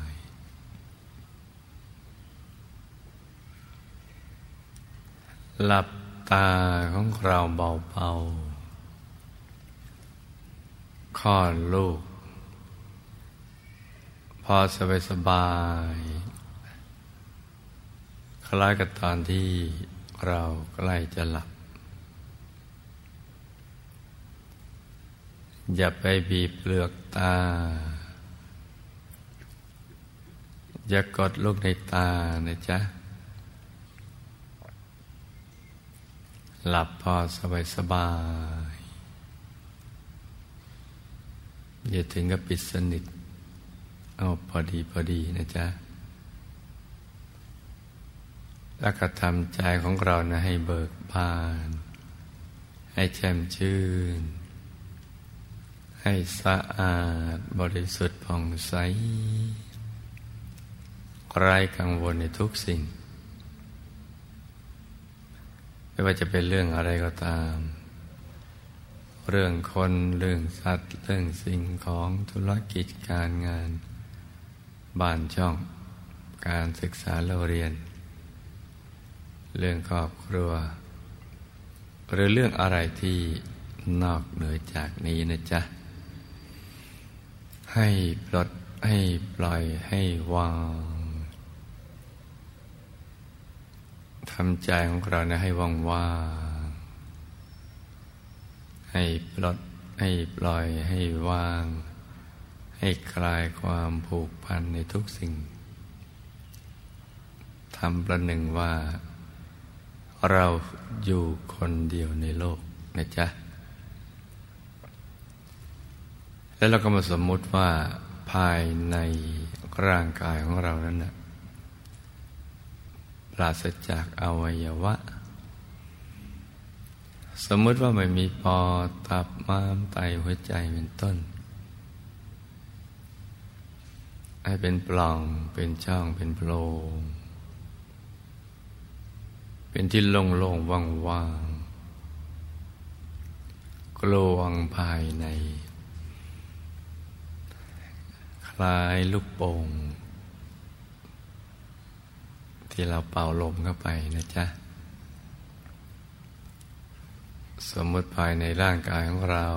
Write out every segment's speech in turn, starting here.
ย หลับตาของเราเบาๆคลอดลูก พอสบายสบายคล้ายกับตอนที่เราใกล้จะหลับ อย่าไปบีบเปลือกตา อย่ากดลูกในตานะจ๊ะ หลับพอสบายสบายอย่าถึงกับปิดสนิท เอาพอดีพอดีนะจ๊ะ แล้วก็ทำใจของเรานะให้เบิกบาน ให้แจ่มชื่น ให้สะอาดบริสุทธิ์ผ่องใสไร้กังวลในทุกสิ่ง ไม่ว่าจะเป็นเรื่องอะไรก็ตาม เรื่องคนเรื่องสัตว์ เรื่องสิ่งของธุรกิจการงาน บ้านช่อง การศึกษาเราเรียน เรื่องครอบครัว หรือเรื่องอะไรที่นอกเหนือจากนี้นะจ๊ะ ให้ปลดให้ปล่อยให้วาง ทำใจของเราเนี่ยให้ว่างว่างให้ปลดให้ปล่อยให้ว่าง ให้คลายความผูกพันในทุกสิ่งทำประหนึ่งว่า เราอยู่คนเดียวในโลกนะจ๊ะ แล้วเราก็มาสมมุติว่าภายในร่างกายของเรานั้นนะ ปราศจากอวัยวะ สมมติว่าไม่มีปอตับม้ามไตหัวใจเป็นต้น ให้เป็นปล่องเป็นช่องเป็นโพรงเป็นที่โล่งๆว่างๆกลวงภายใน คลายลูกโป่ง ที่เราเป่าลมเข้าไปนะจ๊ะ สมมติภายในร่างกายของเรา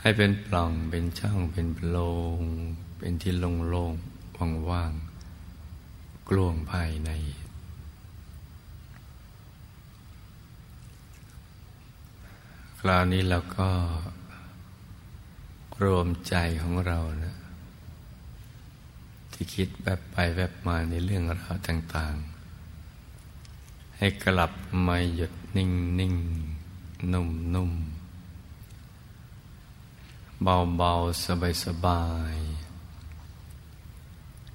ให้เป็นปล่องเป็นช่องเป็นโพรงเป็นที่โล่งๆว่างๆกลวงภายใน คราวนี้เราก็รวมใจของเรานะ ที่คิดแบบไปแบบมาในเรื่องราวต่าง ๆ ให้กลับมาหยุดนิ่งนิ่งนุ่มนุ่มเบาเบาสบายสบาย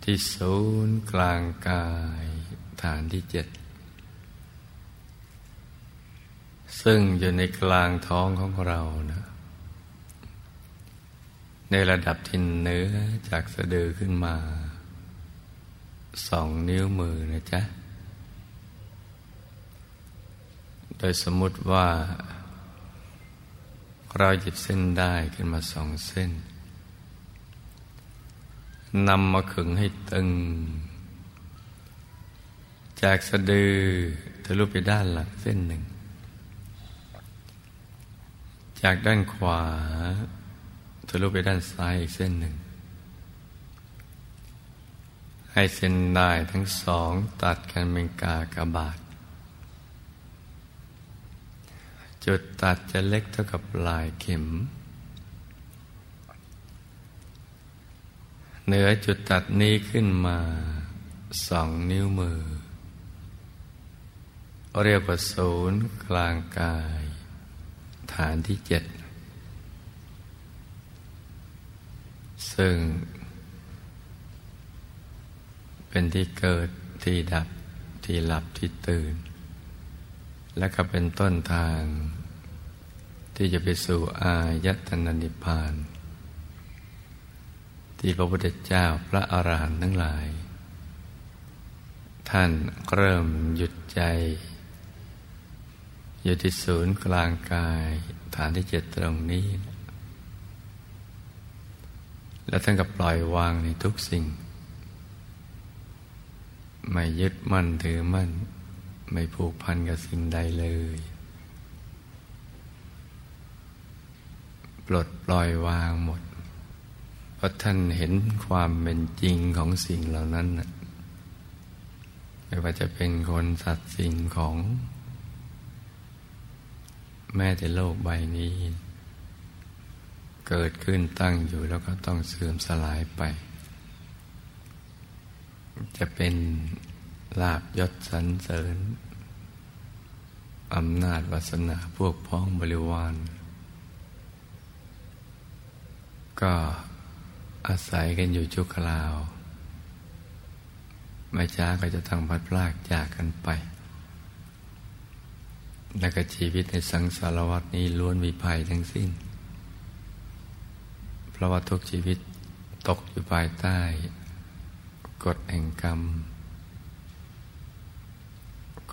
ที่ศูนย์กลางกายฐานที่เจ็ดซึ่งอยู่ในกลางท้องของเรานะในระดับที่เนื้อจากสะดือขึ้นมา สองนิ้วมือนะจ๊ะ โดยสมมติว่า เราหยิบเส้นได้ขึ้นมาสองเส้นนำมาขึงให้ตึง จากสะดือทะลุไปด้านหลังเส้นหนึ่ง จากด้านขวาทะลุไปด้านซ้ายอีกเส้นหนึ่ง ให้เส้นได้ทั้งสองตัดกันเป็นกากบาท จุดตัดจะเล็กเท่ากับลายเข็ม เหนือจุดตัดนี้ขึ้นมาสองนิ้วมือ เรียกว่าศูนย์กลางกาย ฐานที่เจ็ดซึ่ง เป็นที่เกิดที่ดับที่หลับที่ตื่น และก็เป็นต้นทาง ที่จะไปสู่อายตนะนิพพาน ที่พระพุทธเจ้าพระอรหันต์ทั้งหลาย ท่านเริ่มหยุดใจ อยู่ที่ศูนย์กลางกายฐานที่เจ็ดตรงนี้ แล้วท่านก็ปล่อยวางในทุกสิ่ง ไม่ยึดมั่นถือมั่น ไม่ผูกพันกับสิ่งใดเลย ปลดปล่อยวางหมด เพราะท่านเห็นความเป็นจริงของสิ่งเหล่านั้นไม่ว่าจะเป็นคนสัตว์สิ่งของ แม้แต่โลกใบนี้ เกิดขึ้นตั้งอยู่แล้วก็ต้องเสื่อมสลายไป จะเป็นลาบยศสรรเสริญอำนาจวาสนาพวกพ้องบริวาร ก็อาศัยกันอยู่ชุกคราว ไม่ช้าก็จะต้องพัดพลากจากกันไป และก็ชีวิตในสังสารวัฏนี้ล้วนมีภัยทั้งสิ้น เพราะว่าทุกชีวิตตกอยู่ภายใต้ กฎแห่งกรรม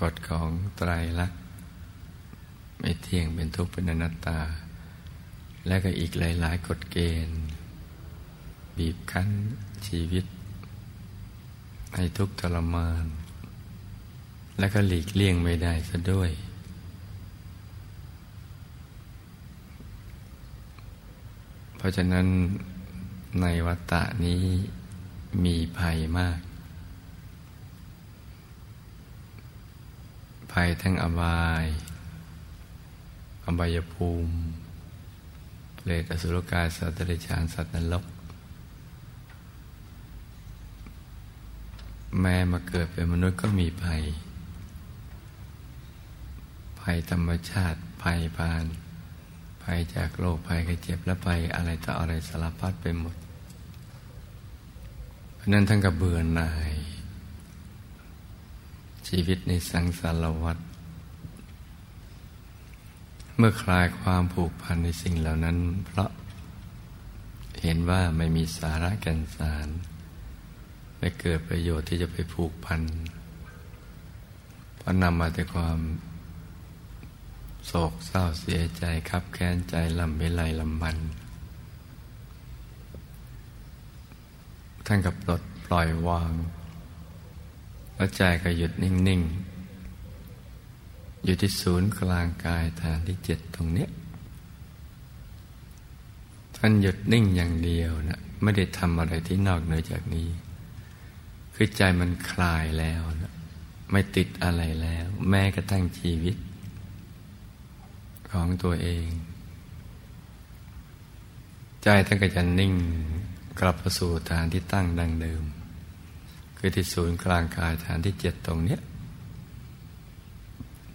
กฎของไตรลักษณ์ไม่เที่ยงเป็นทุกข์เป็นอนัตตา และก็อีกหลาย ๆ กฎเกณฑ์ บีบคั้นชีวิต ให้ทุกข์ทรมาน และก็หลีกเลี่ยงไม่ได้ซะด้วย เพราะฉะนั้นในวัฏฏะนี้ มีภัยมาก ภัยทั้งอบาย อบายภูมิเปรตอสุรกายสัตว์เดรัจฉานสัตว์นรก แม้มาเกิดเป็นมนุษย์ก็มีภัย ภัยธรรมชาติ ภัยพาน ภัยจากโรคภัยไข้เจ็บและภัยอะไรต่ออะไรสารพัดไปหมด นั้นท่านก็เบื่อหน่าย ชีวิตในสังสารวัฏเมื่อคลายความผูกพันในสิ่งเหล่านั้น เพราะเห็นว่าไม่มีสาระแก่นสาร ไม่เกิดประโยชน์ที่จะไปผูกพันเพราะนำมาแต่ความโศกเศร้าเสียใจคับแค้นใจลำไม่ไลลำบัน ท่านก็ปลดปล่อยวาง แล้วใจก็หยุดนิ่ง ๆ อยู่ที่ศูนย์กลางกายฐานที่เจ็ดตรงนี้ท่านหยุดนิ่งอย่างเดียวนะไม่ได้ทำอะไรที่นอกเหนือจากนี้ คือใจมันคลายแล้วนะไม่ติดอะไรแล้ว แม้กระทั่งชีวิต ของตัวเอง ใจท่านก็จะนิ่ง กลับมาสู่ฐานที่ตั้งดังเดิม คือที่ศูนย์กลางกายฐานที่เจ็ดตรงเนี้ย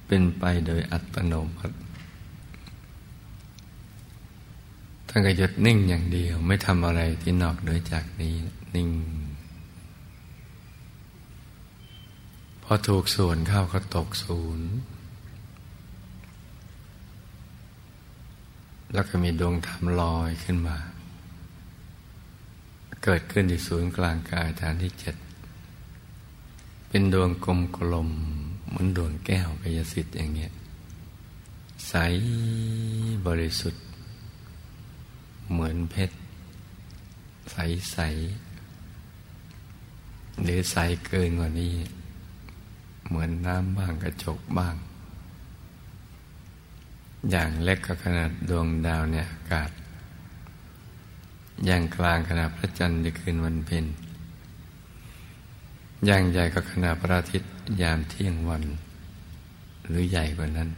เป็นไปโดยอัตโนมัติท่านก็หยุดนิ่งอย่างเดียวไม่ทำอะไรที่นอกเหนือจากนี้นิ่งพอถูกส่วนเข้าก็ตกศูนย์ แล้วก็มีดวงธรรมลอยขึ้นมา เกิดขึ้นที่ศูนย์กลางกายฐานที่เจ็ด เป็นดวงกลมกลมเหมือนดวงแก้วกายสิทธิ์อย่างเงี้ย ใสบริสุทธิ์ เหมือนเพชร ใสใสหรือใสเกินกว่านี้ เหมือนน้ำบ้างกระจกบ้าง อย่างเล็กก็ขนาดดวงดาวเนี่ยอากาศ อย่างกลางขณะพระจันทร์ในคืนวันเพ็ญอย่างใหญ่ก็ขณะพระอาทิตย์ยามเที่ยงวัน หรือใหญ่กว่านั้น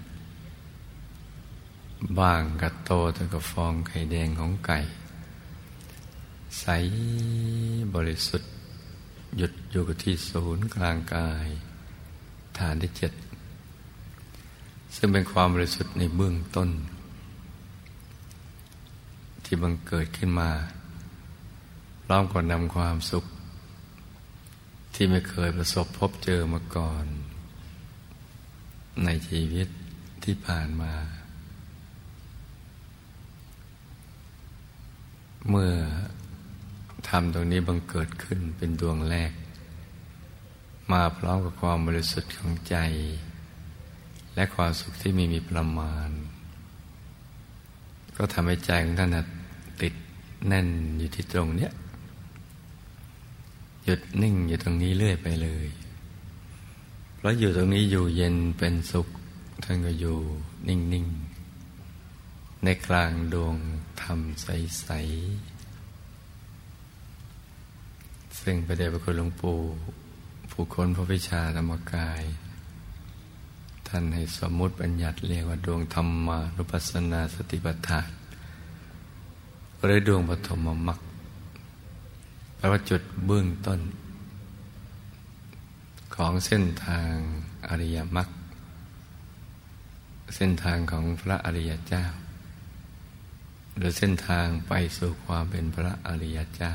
บางกับโตเท่ากับฟองไข่แดงของไก่ ใสบริสุทธิ์ หยุดอยู่กับที่ศูนย์กลางกาย ฐานที่เจ็ด ซึ่งเป็นความบริสุทธิ์ในเบื้องต้น ที่บังเกิดขึ้นมาพร้อมกับนำความสุข ที่ไม่เคยประสบพบเจอมาก่อน ในชีวิตที่ผ่านมา เมื่อทำตรงนี้บังเกิดขึ้นเป็นดวงแรก มาพร้อมกับความบริสุทธิ์ของใจ และความสุขที่ไม่มีประมาณ ก็ทำให้ใจของท่าน แน่นอยู่ที่ตรงเนี้ยหยุดนิ่งอยู่ตรงนี้เรื่อยไปเลย เพราะอยู่ตรงนี้อยู่เย็นเป็นสุข ท่านก็อยู่นิ่งนิ่งในกลางดวงธรรมใส ๆ ซึ่งพระเดชพระคุณหลวงปู่ผู้คนพระวิชาธรรมกาย ท่านให้สมมุติบัญญัติเรียกว่าดวงธรรมานุปัสสนาสติปัฏฐาน หรือดวงปฐมมรรคแปลว่าจุดเบื้องต้น ของเส้นทางอริยมรรคเส้นทางของพระอริยเจ้า หรือเส้นทางไปสู่ความเป็นพระอริยเจ้า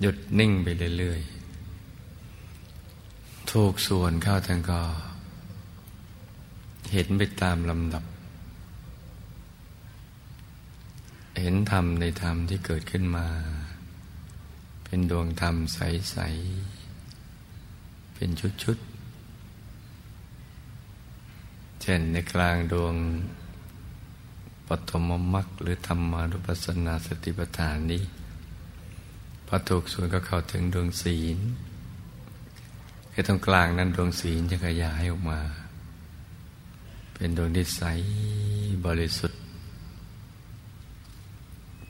หยุดนิ่งไปเรื่อยๆถูกส่วนเข้าทางก็ เห็นไปตามลำดับ เห็นธรรมในธรรมที่เกิดขึ้นมา เป็นดวงธรรมใส ๆ เป็นชุด ๆ เช่นในกลางดวงปฐมมรรคหรือธรรมานุปัสสนาสติปัฏฐานนี้พอถูกส่วนก็เข้าถึงดวงศีลแค่ตรงกลางนั้นดวงศีลจะขยายออกมา เป็นดวงที่ใสบริสุทธิ์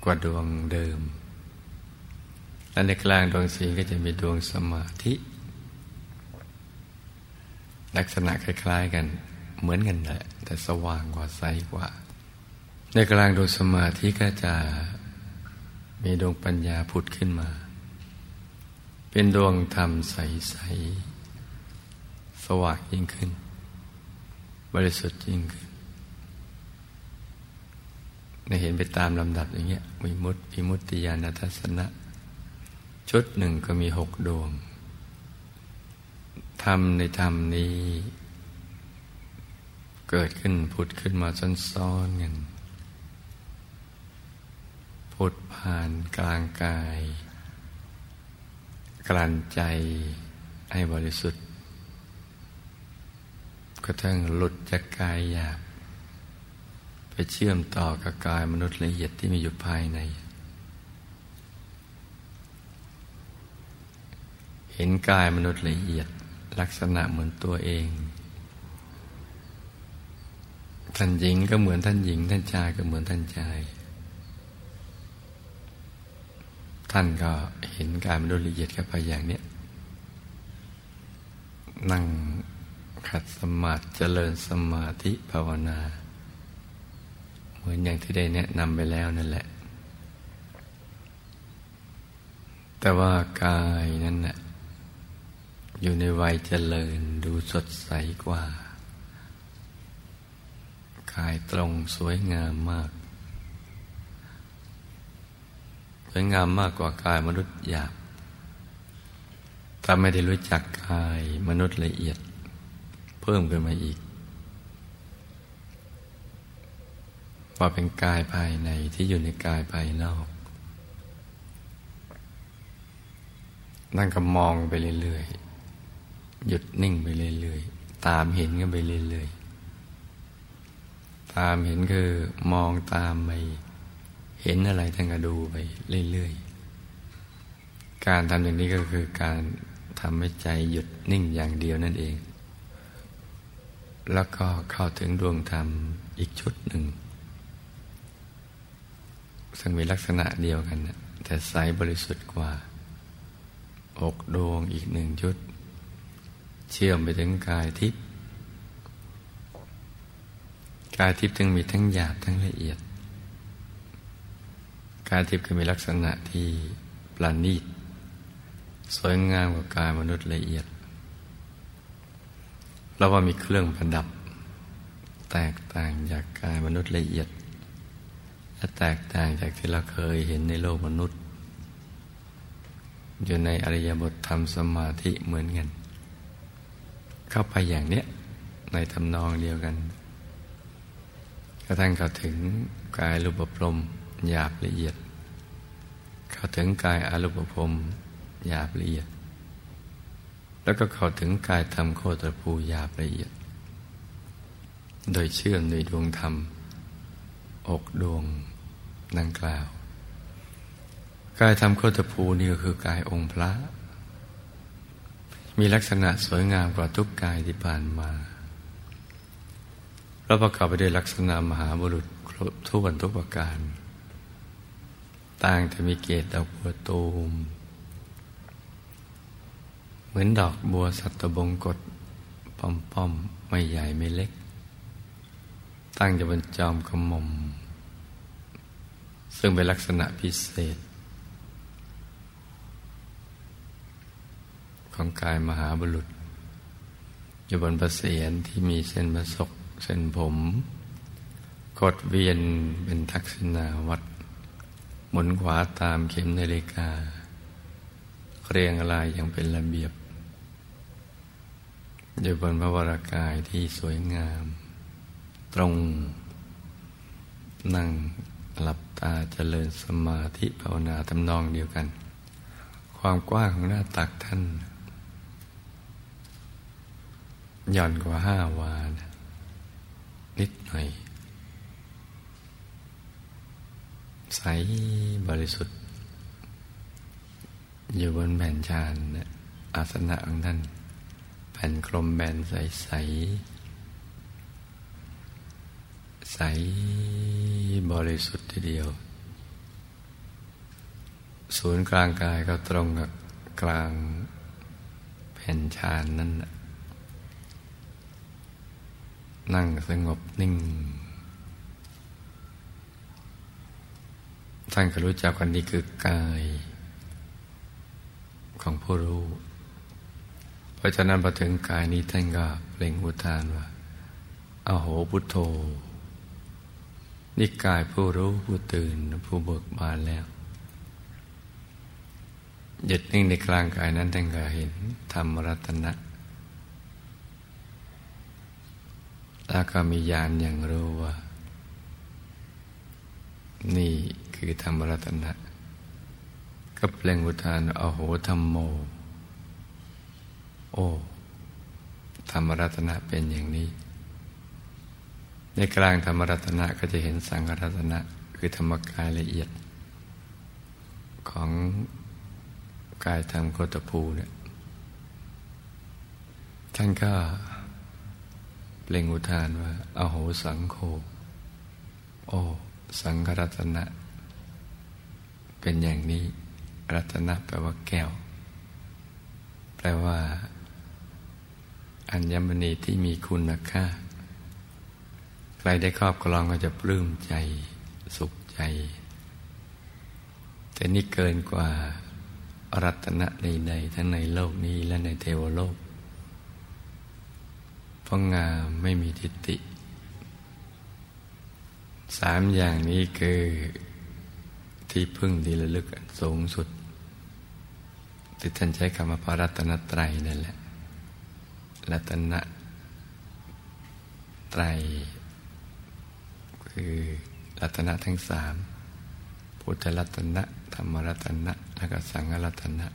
กว่าดวงเดิม และในกลางดวงสีก็จะมีดวงสมาธิ ลักษณะคล้าย ๆ กัน เหมือนกันแหละ แต่สว่างกว่าใสกว่า ในกลางดวงสมาธิก็จะมีดวงปัญญาผุดขึ้นมา เป็นดวงธรรมใสๆสว่างยิ่งขึ้น บริสุทธิ์ยิ่งขึ้น เห็นไปตามลำดับอย่างเงี้ยมีมุตติมุตติญาณทัศนะ ชุดหนึ่งก็มีหกดวงธรรมในธรรมนี้ เกิดขึ้นผุดขึ้นมาซ้อนๆกันผุดผ่านกลางกาย กลั่นใจให้บริสุทธิ์กระทั่งหลุดจากกายหยาบ ไปเชื่อมต่อกับกายมนุษย์ละเอียดที่มีอยู่ภายใน เห็นกายมนุษย์ละเอียดลักษณะเหมือนตัวเอง ท่านหญิงก็เหมือนท่านหญิง ท่านชายก็เหมือนท่านชาย ท่านก็เห็นกายมนุษย์ละเอียดกับไปอย่างนี้นั่งขัดสมาธิเจริญสมาธิภาวนา มือนอย่างที่ได้แนะนำไปแล้วนั่นแหละ แต่ว่ากายนั้นน่ะอยู่ในวัยเจริญดูสดใสกว่า กายตรงสวยงามมาก สวยงามมากกว่ากายมนุษย์หยาบถ้าไม่ได้รู้จักกายมนุษย์ละเอียด เพิ่มขึ้นมาอีก ว่าเป็นกายภายในที่อยู่ในกายภายนอกนั่งก็มองไปเรื่อยๆ หยุดนิ่งไปเรื่อยๆ ตามเห็นกันไปเรื่อยๆ ตามเห็นคือมองตามไป เห็นอะไรท่านก็ดูไปเรื่อยๆ การทำอย่างนี้ก็คือการทำให้ใจหยุดนิ่งอย่างเดียวนั่นเอง แล้วก็เข้าถึงดวงธรรมอีกชุดหนึ่ง ซึ่งมีลักษณะเดียวกันแต่ใสบริสุทธิ์กว่า อกดวงอีกหนึ่งชุด เชื่อมไปถึงกายทิพย์กายทิพย์จึงมีทั้งหยาบทั้งละเอียด กายทิพย์ก็มีลักษณะที่ปราณีตสวยงามกว่ากายมนุษย์ละเอียดเราว่ามีเครื่องประดับ แตกต่างจากกายมนุษย์ละเอียด และแตกต่างจากที่เราเคยเห็นในโลกมนุษย์ อยู่ในอริยบทธรรมสมาธิเหมือนกัน เข้าไปอย่างเนี้ยในทำนองเดียวกันกระทั่งเข้าถึงกายรูปพรมหยาบละเอียด เข้าถึงกายอารูปพรมหยาบละเอียด แล้วก็เข้าถึงกายธรรมโคตรภูหยาบละเอียด โดยเชื่อมในดวงธรรมอกดวง นังกล่าว กายธรรมโคตภูนี่ก็คือกายองค์พระ มีลักษณะสวยงามกว่าทุกกายที่ผ่านมาแล้วประกอบไปด้วยลักษณะมหาบุรุษทุกวันทุกประการ ต่างจะมีเกตดอกบัวตูม เหมือนดอกบัวสัตบงกฎป้อมป้อมไม่ใหญ่ไม่เล็ก ตั้งอยู่บนจอมกระหม่อม ซึ่งเป็นลักษณะพิเศษ ของกายมหาบุรุษ อยู่บนประเสียนที่มีเส้นประศกเส้นผมกดเวียนเป็นทักษิณาวัด หมุนขวาตามเข็มนาฬิกา เรียงรายอย่างเป็นระเบียบ อยู่บนพระวรากายที่สวยงาม ตรง นั่ง หลับตาเจริญสมาธิภาวนาทำนองเดียวกัน ความกว้างของหน้าตักท่าน หย่อนกว่าห้าวานนิดหน่อย ใสบริสุทธิ์ อยู่บนแผ่นชานอาสนะของท่าน แผ่นกลมแบนใสใส ใสบริสุทธิ์ทีเดียว ศูนย์กลางกายก็ตรงกับกลางแผ่นชานนั่นนั่งสงบนิ่ง ท่านก็รู้จักกันนี้คือกาย ของผู้รู้ เพราะฉะนั้นพอถึงกายนี้ท่านก็เปล่งอุทานว่าอาโหพุทโธ นี่กายผู้รู้ผู้ตื่นผู้เบิกบานแล้ว หยุดนิ่งในกลางกายนั้นท่านก็เห็นธรรมรัตนะ แล้วก็มีญาณอย่างรู้ว่า นี่คือธรรมรัตนะก็เปล่งอุทานอโหธรรมโม โอ้ ธรรมรัตนะเป็นอย่างนี้ ในกลางธรรมรัตนะก็จะเห็นสังฆรัตนะคือธรรมกายละเอียด ของกายธรรมโคตภูเนี่ยท่านก็เปล่งอุทานว่าอาโหสังโฆโอ้สังฆรัตนะ เป็นอย่างนี้ รัตนะแปลว่าแก้ว แปลว่า อัญมณีที่มีคุณค่า รได้ครอบครองก็จะปลื้มใจสุขใจ แต่นี่เกินกว่ารัตนะใดๆทั้งในโลกนี้และในเทวโลกเพราะงามไม่มีทิฏฐิสามอย่างนี้คือที่พึ่งที่ระลึกสูงสุดที่ท่านใช้คำว่าพระรัตนตรัยนั่นแหละ รัตนะไตร คือรัตนะทั้งสามพุทธรัตนะธรรมรัตนะและก็สังฆรัตนะ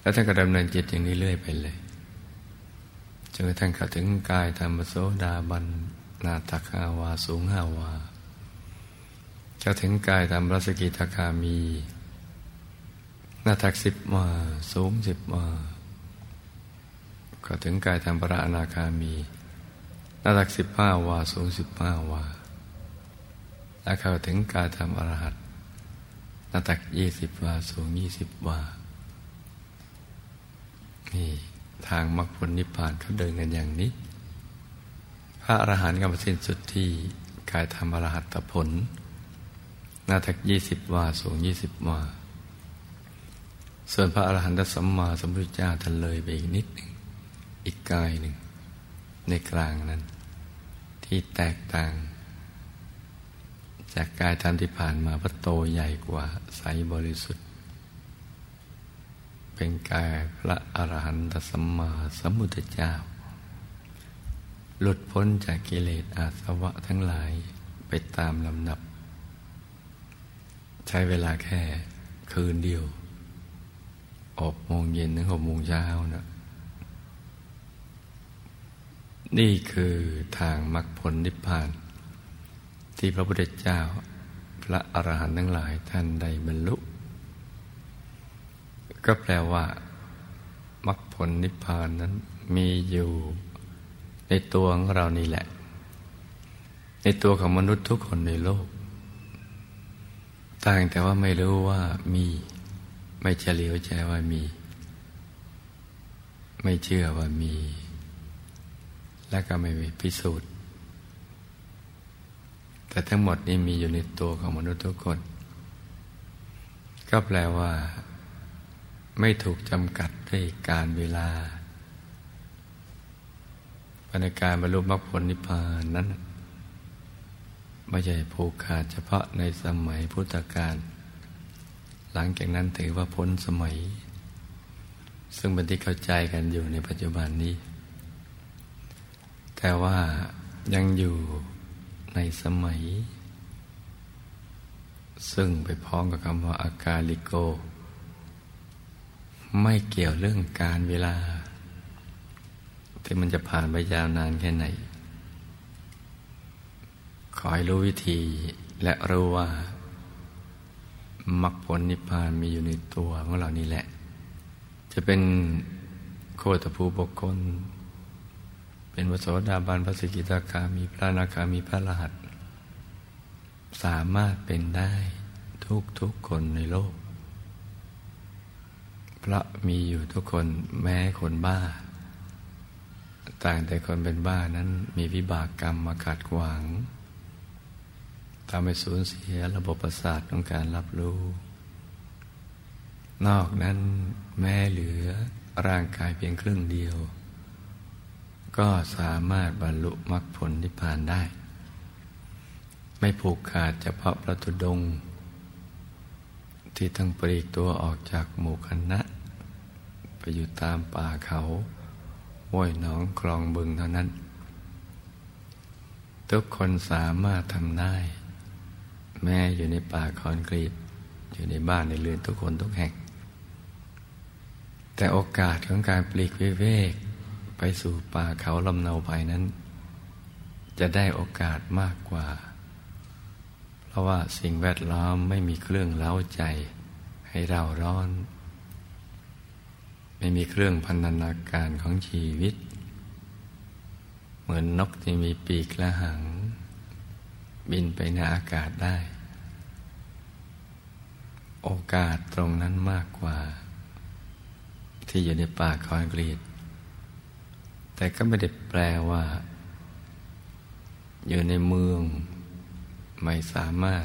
แล้วท่านก็ดำเนินจิตอย่างนี้เรื่อยไปเลยจนกระทั่งเข้าถึงกายธรรมโสดาบันนาตคาวาสูงห้าวาจะถึงกายธรรมรัสกิทาคามีนาทักสิบมาสูงสิบมาก็ถึงกายธรรมพระอนาคามีน้ำหนักสิบห้าวาสูงสิบห้าวา แล้วเข้าถึงกายธรรมอรหัตน้ำหนักยี่สิบวาสูงยี่สิบวา นี่ทางมรรคผลนิพพานเขาเดินกันอย่างนี้ พระอรหันต์กำมสิ้นสุดที่กายธรรมอรหัตผลหน้าทักยี่สิบวาสูงยี่สิบวา ส่วนพระอรหันตสัมมาสัมพุทธเจ้าท่านเลยไปอีกนิดหนึ่งอีกกายหนึ่ง ในกลางนั้น ที่แตกต่าง จากกายธรรมที่ผ่านมาพระโตใหญ่กว่าใสบริสุทธิ์ เป็นกายพระอรหันตสัมมาสัมพุทธเจ้า หลุดพ้นจากกิเลสอาสวะทั้งหลายไปตามลำดับ ใช้เวลาแค่คืนเดียวออกโมงเย็นถึงหกโมงเช้านะนี่คือทางมรรคผลนิพพาน ที่พระพุทธเจ้า พระอรหันต์ทั้งหลายท่านได้บรรลุ ก็แปลว่ามรรคผลนิพพานนั้นมีอยู่ในตัวของเรานี่แหละ ในตัวของมนุษย์ทุกคนในโลก ต่างแต่ว่าไม่รู้ว่ามีไม่เฉลียวใจว่ามี ไม่เชื่อว่ามี และก็ไม่พิสูจน์ แต่ทั้งหมดนี้มีอยู่ในตัวของมนุษย์ทุกคน ก็แปลว่า ไม่ถูกจำกัดด้วยการเวลาในการบรรลุมรรคผลนิพพานนั้นไม่ใช่ผูกขาดเฉพาะในสมัยพุทธกาลหลังจากนั้นถือว่าพ้นสมัย ซึ่งเป็นที่เข้าใจกันอยู่ในปัจจุบันนี้ แต่ว่ายังอยู่ ในสมัย ซึ่งไปพ้องกับคำว่าอากาลิโก ไม่เกี่ยวเรื่องการเวลา ที่มันจะผ่านไปยาวนานแค่ไหน ขอให้รู้วิธีและรู้ว่ามรรคผลนิพพานมีอยู่ในตัวของเรานี่แหละ จะเป็นโคตภูบุคคล เป็นวโสดาบันพระสกิตาคามีพระนาคามีพระรหัส สามารถเป็นได้ทุกทุกคนในโลก พระมีอยู่ทุกคนแม้คนบ้า ต่างแต่คนเป็นบ้านั้นมีวิบากกรรมมาขัดขวางทำให้สูญเสียระบบประสาทของการรับรู้ นอกนั้นแม้เหลือร่างกายเพียงครึ่งเดียว ก็สามารถบรรลุมรรคผลนิพพานได้ ไม่ผูกขาดเฉพาะพระตุดง ที่ทั้งปลีกตัวออกจากหมู่คณะ ไปอยู่ตามป่าเขาห้วยหนองคลองบึงเท่านั้น ทุกคนสามารถทำได้ แม้อยู่ในป่าคอนกรีต อยู่ในบ้านในเรือนทุกคนทุกแห่งแต่โอกาสของการปลีกวิเวก สู่ป่าเขาลำเนาไปนั้น จะได้โอกาสมากกว่า เพราะว่าสิ่งแวดล้อมไม่มีเครื่องเล้าใจให้เราร้อน ไม่มีเครื่องพันธนาการของชีวิต เหมือนนกที่มีปีกและหางบินไปในอากาศได้ โอกาสตรงนั้นมากกว่า ที่อยู่ในป่าคอนกรีต แต่ก็ไม่ได้แปลว่า อยู่ในเมือง ไม่สามารถ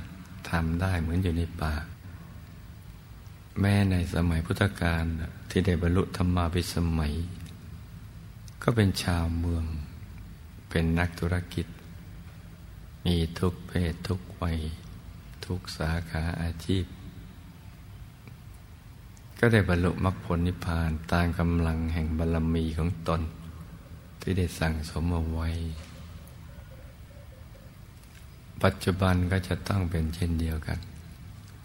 ทำได้เหมือนอยู่ในป่า แม้ในสมัยพุทธกาลที่ได้บรรลุธรรมาภิสมัย ก็เป็นชาวเมือง เป็นนักธุรกิจ มีทุกเพศทุกวัย ทุกสาขาอาชีพ ก็ได้บรรลุมรรคผลนิพพานตามกำลังแห่งบารมีของตน ที่ได้สั่งสมเอาไว้ ปัจจุบันก็จะต้องเป็นเช่นเดียวกัน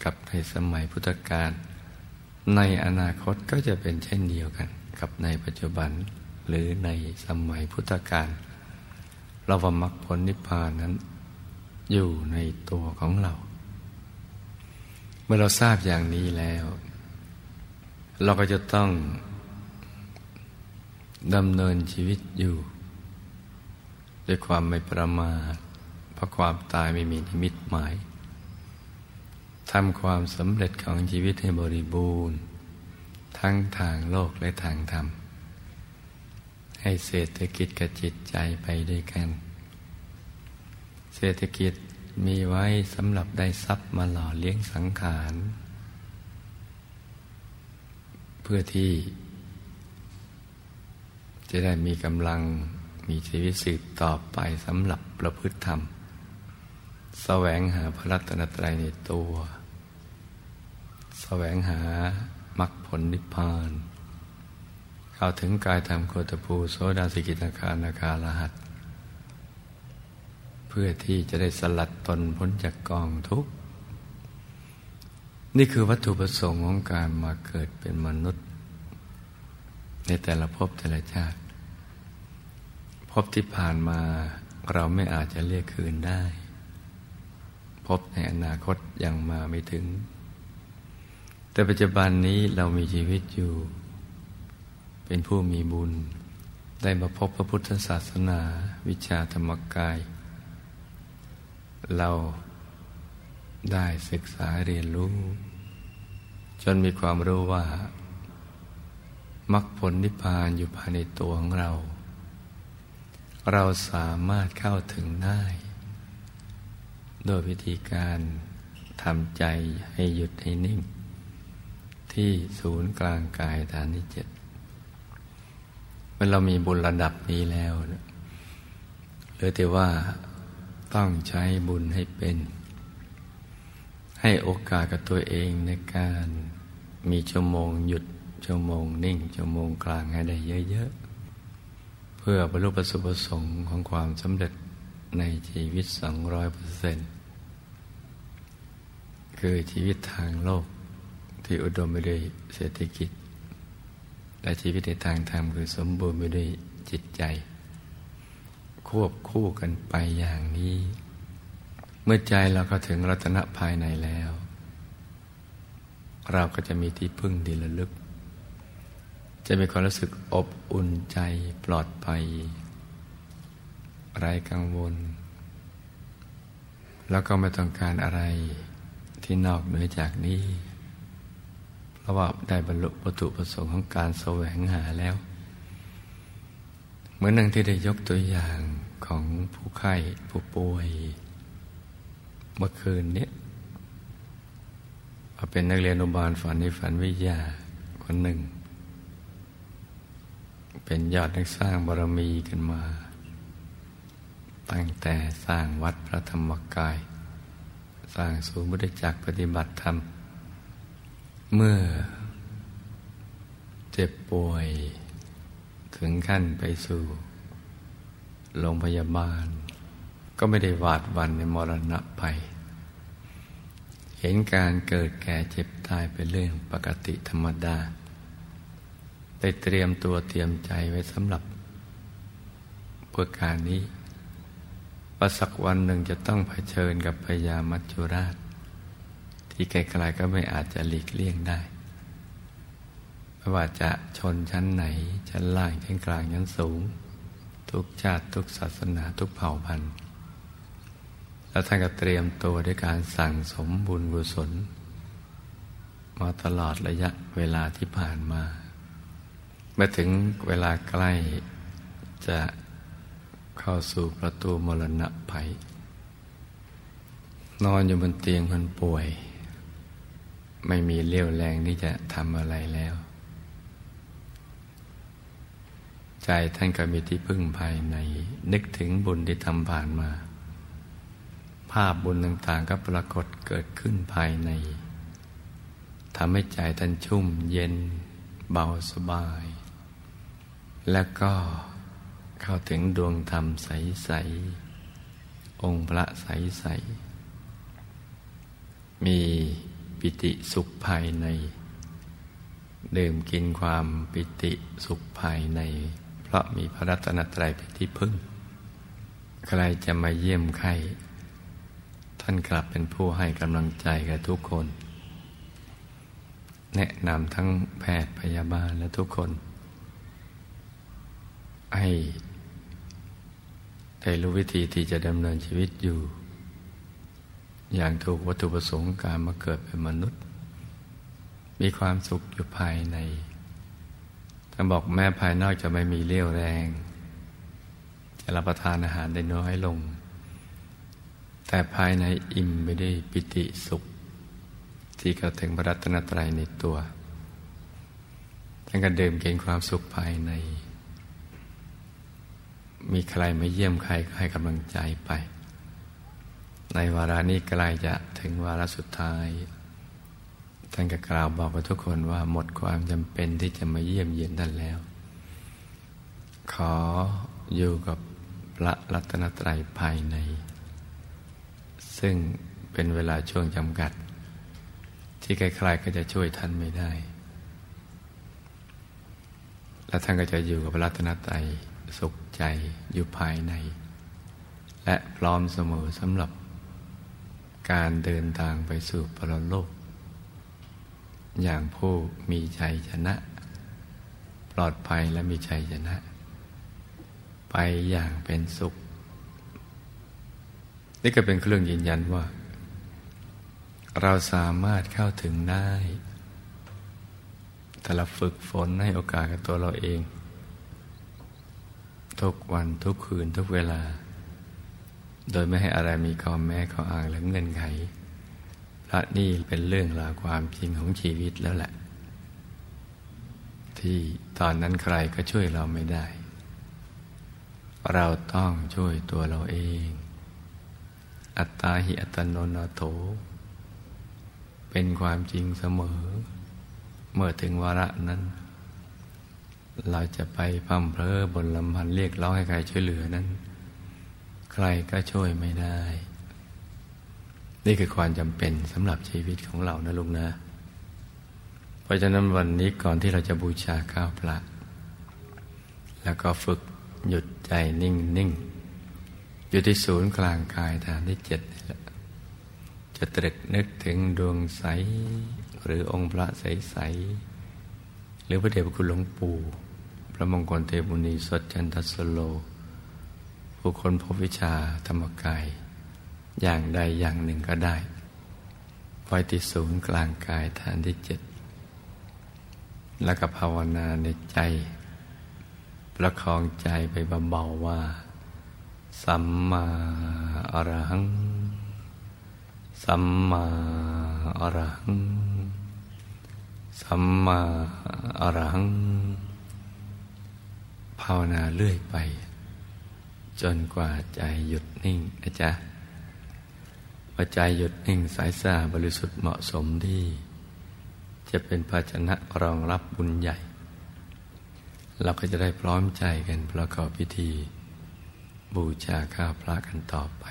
กับในสมัยพุทธกาลในอนาคตก็จะเป็นเช่นเดียวกัน กับในปัจจุบันหรือในสมัยพุทธกาลเราว่ามรรคผลนิพพานนั้น อยู่ในตัวของเรา เมื่อเราทราบอย่างนี้แล้ว เราก็จะต้อง ดำเนินชีวิตอยู่ ด้วยความไม่ประมาทเพราะความตายไม่มีนิมิตหมายทำความสำเร็จของชีวิตให้บริบูรณ์ ทั้งทางโลกและทางธรรม ให้เศรษฐกิจกับจิตใจไปด้วยกัน เศรษฐกิจมีไว้สำหรับได้ทรัพย์มาหล่อเลี้ยงสังขาร เพื่อที่ จะได้มีกำลังมีชีวิตสืบต่อไปสำหรับประพฤติธรรมแสวงหาพระรัตนตรัยในตัวแสวงหามรรคผลนิพพานเข้าถึงกายธรรมโคตภูโสดาสิกิตาคานาคาลหัตเพื่อที่จะได้สลัดตนพ้นจากกองทุกข์ นี่คือวัตถุประสงค์ของการมาเกิดเป็นมนุษย์ ในแต่ละภพแต่ละชาติ ภพที่ผ่านมาเราไม่อาจจะเรียกคืนได้ พบในอนาคตยังมาไม่ถึง แต่ปัจจุบันนี้เรามีชีวิตอยู่ เป็นผู้มีบุญ ได้มาพบพระพุทธศาสนา วิชาธรรมกาย เราได้ศึกษาเรียนรู้ จนมีความรู้ว่ามรรคผลนิพพานอยู่ภายในตัวของเรา เราสามารถเข้าถึงได้ โดยวิธีการทำใจให้หยุดให้นิ่ง ที่ศูนย์กลางกายฐานที่เจ็ดเมื่อเรามีบุญระดับนี้แล้วเหลือแต่ว่าต้องใช้บุญให้เป็น ให้โอกาสกับตัวเองในการมีชั่วโมงหยุดชั่วโมงนิ่งชั่วโมงกลางให้ได้เยอะๆ พื่อบรรลุประสบประสงค์ของความสำเร็จในชีวิตสองร้อยเปอร์เซ็นต์คือชีวิตทางโลกที่อุดมไปด้วยเศรษฐกิจ และชีวิตในทางธรรมคือสมบูรณ์ไปด้วยจิตใจ ควบคู่กันไปอย่างนี้ เมื่อใจเราก็ถึงรัตนะภายในแล้ว เราก็จะมีที่พึ่งดีละลึก จะมีความรู้สึกอบอุ่นใจปลอดภัยไร้กังวล แล้วก็ไม่ต้องการอะไรที่นอกเหนือจากนี้ เพราะว่าได้บรรลุวัตถุประสงค์ของการแสวงหาแล้ว เหมือนนังที่ได้ยกตัวอย่างของผู้ไข้ผู้ป่วย เมื่อคืนนี้มาเป็นนักเรียนอุบาลฝันในฝันวิทยาคนหนึ่ง เป็นยอดนักสร้างบารมีกันมา ตั้งแต่สร้างวัดพระธรรมกาย สร้างศูนย์บุตจักปฏิบัติธรรม เมื่อเจ็บป่วยถึงขั้นไปสู่โรงพยาบาล ก็ไม่ได้หวาดวันในมรณะภัยเห็นการเกิดแก่เจ็บตายเป็นเรื่องปกติธรรมดา ได้เตรียมตัวเตรียมใจไว้สำหรับเพื่อการนี้ว่าสักวันหนึ่งจะต้องเผชิญกับพญามัจจุราช ที่ไกลๆก็ไม่อาจจะหลีกเลี่ยงได้ไม่ว่าจะชนชั้นไหน ชั้นล่างชั้นกลางชั้นสูง ทุกชาติทุกศาสนาทุกเผ่าพันธุ์ แล้วท่านก็เตรียมตัวด้วยการสั่งสมบุญกุศล มาตลอดระยะเวลาที่ผ่านมา เมื่อถึงเวลาใกล้จะเข้าสู่ประตูมรณะภัย นอนอยู่บนเตียงคนป่วย ไม่มีเลี้ยวแรงที่จะทำอะไรแล้ว ใจท่านก็มีที่พึ่งภายใน นึกถึงบุญที่ทำผ่านมา ภาพบุญต่างๆก็ปรากฏเกิดขึ้นภายในทำให้ใจท่านชุ่มเย็นเบาสบาย แล้วก็เข้าถึงดวงธรรมใส ๆ องค์พระใส ๆ มีปิติสุขภายใน ดื่มกินความปิติสุขภายใน เพราะมีพระรัตนตรัยเป็นที่พึ่ง ใครจะมาเยี่ยมใครท่านกลับเป็นผู้ให้กำลังใจกับทุกคน แนะนำทั้งแพทย์พยาบาลและทุกคน ให้ได้รู้วิธีที่จะดำเนินชีวิตอยู่ อย่างถูกวัตถุประสงค์การมาเกิดเป็นมนุษย์ มีความสุขอยู่ภายในท่านบอกแม่ภายนอกจะไม่มีเลี้ยวแรง จะรับประทานอาหารได้น้อยลง แต่ภายในอิ่มไปด้ปิติสุข ที่เข้าถึงพระรัตนตรัยในตัวท่านก็เดิมเกินความสุขภายใน มีใครมาเยี่ยมใครก็ให้กำลังใจไป ในวาระนี้ใกล้จะถึงวาระสุดท้าย ท่านก็กล่าวบอกกับทุกคนว่าหมดความจำเป็นที่จะมาเยี่ยมเยียนท่านแล้ว ขออยู่กับพระรัตนตรัยภายใน ซึ่งเป็นเวลาช่วงจำกัด ที่ใครๆก็จะช่วยท่านไม่ได้ แล้วท่านก็จะอยู่กับพระรัตนตรัย สุขใจอยู่ภายใน และพร้อมเสมอสำหรับ การเดินทางไปสู่ปรโลก อย่างผู้มีใจชนะ ปลอดภัยและมีใจชนะ ไปอย่างเป็นสุข นี่ก็เป็นเครื่องยืนยันว่า เราสามารถเข้าถึงได้แต่เราฝึกฝนให้โอกาสกับตัวเราเอง ทุกวันทุกคืนทุกเวลา โดยไม่ให้อะไรมีข้อแม้ข้ออ้างหรือเงื่อนไขพระนี่เป็นเรื่องราวความจริงของชีวิตแล้วแหละ ที่ตอนนั้นใครก็ช่วยเราไม่ได้ เราต้องช่วยตัวเราเอง อัตตาหิอัตโนนาโถ เป็นความจริงเสมอ เมื่อถึงวาระนั้น เราจะไปพัมเพลอบนลำพันเรียกร้องให้ใครช่วยเหลือนั้น ใครก็ช่วยไม่ได้ นี่คือความจำเป็นสำหรับชีวิตของเรานะลุงนะ เพราะฉะนั้นวันนี้ก่อนที่เราจะบูชาข้าวพระ แล้วก็ฝึกหยุดใจนิ่งนิ่งอยู่ที่ศูนย์กลางกายฐานที่เจ็ดจะตรึกนึกถึงดวงใส หรือองค์พระใสๆ หรือพระเดชพระคุณหลวงปู่ พระมงคลเทพุนีสดจันทสโล ผู้คนพบวิชาธรรมกาย อย่างใดอย่างหนึ่งก็ได้ไว้ที่ศูนย์กลางกายฐานที่เจ็ด แล้วก็ภาวนาในใจ ประคองใจไปเบาๆว่า สัมมาอรหัง สัมมาอรหัง สัมมาอรัง ภาวนาเรื่อยไป จนกว่าใจหยุดนิ่งนะจ๊ะพอใจหยุดนิ่งสายสาบริสุทธิ์เหมาะสมที่ จะเป็นภาชนะรองรับบุญใหญ่ เราก็จะได้พร้อมใจกันประกอบพิธี บูชาข้าพระกันต่อไป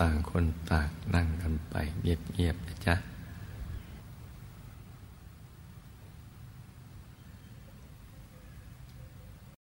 ต่างคนต่างนั่งกันไปเงียบๆนะจ๊ะ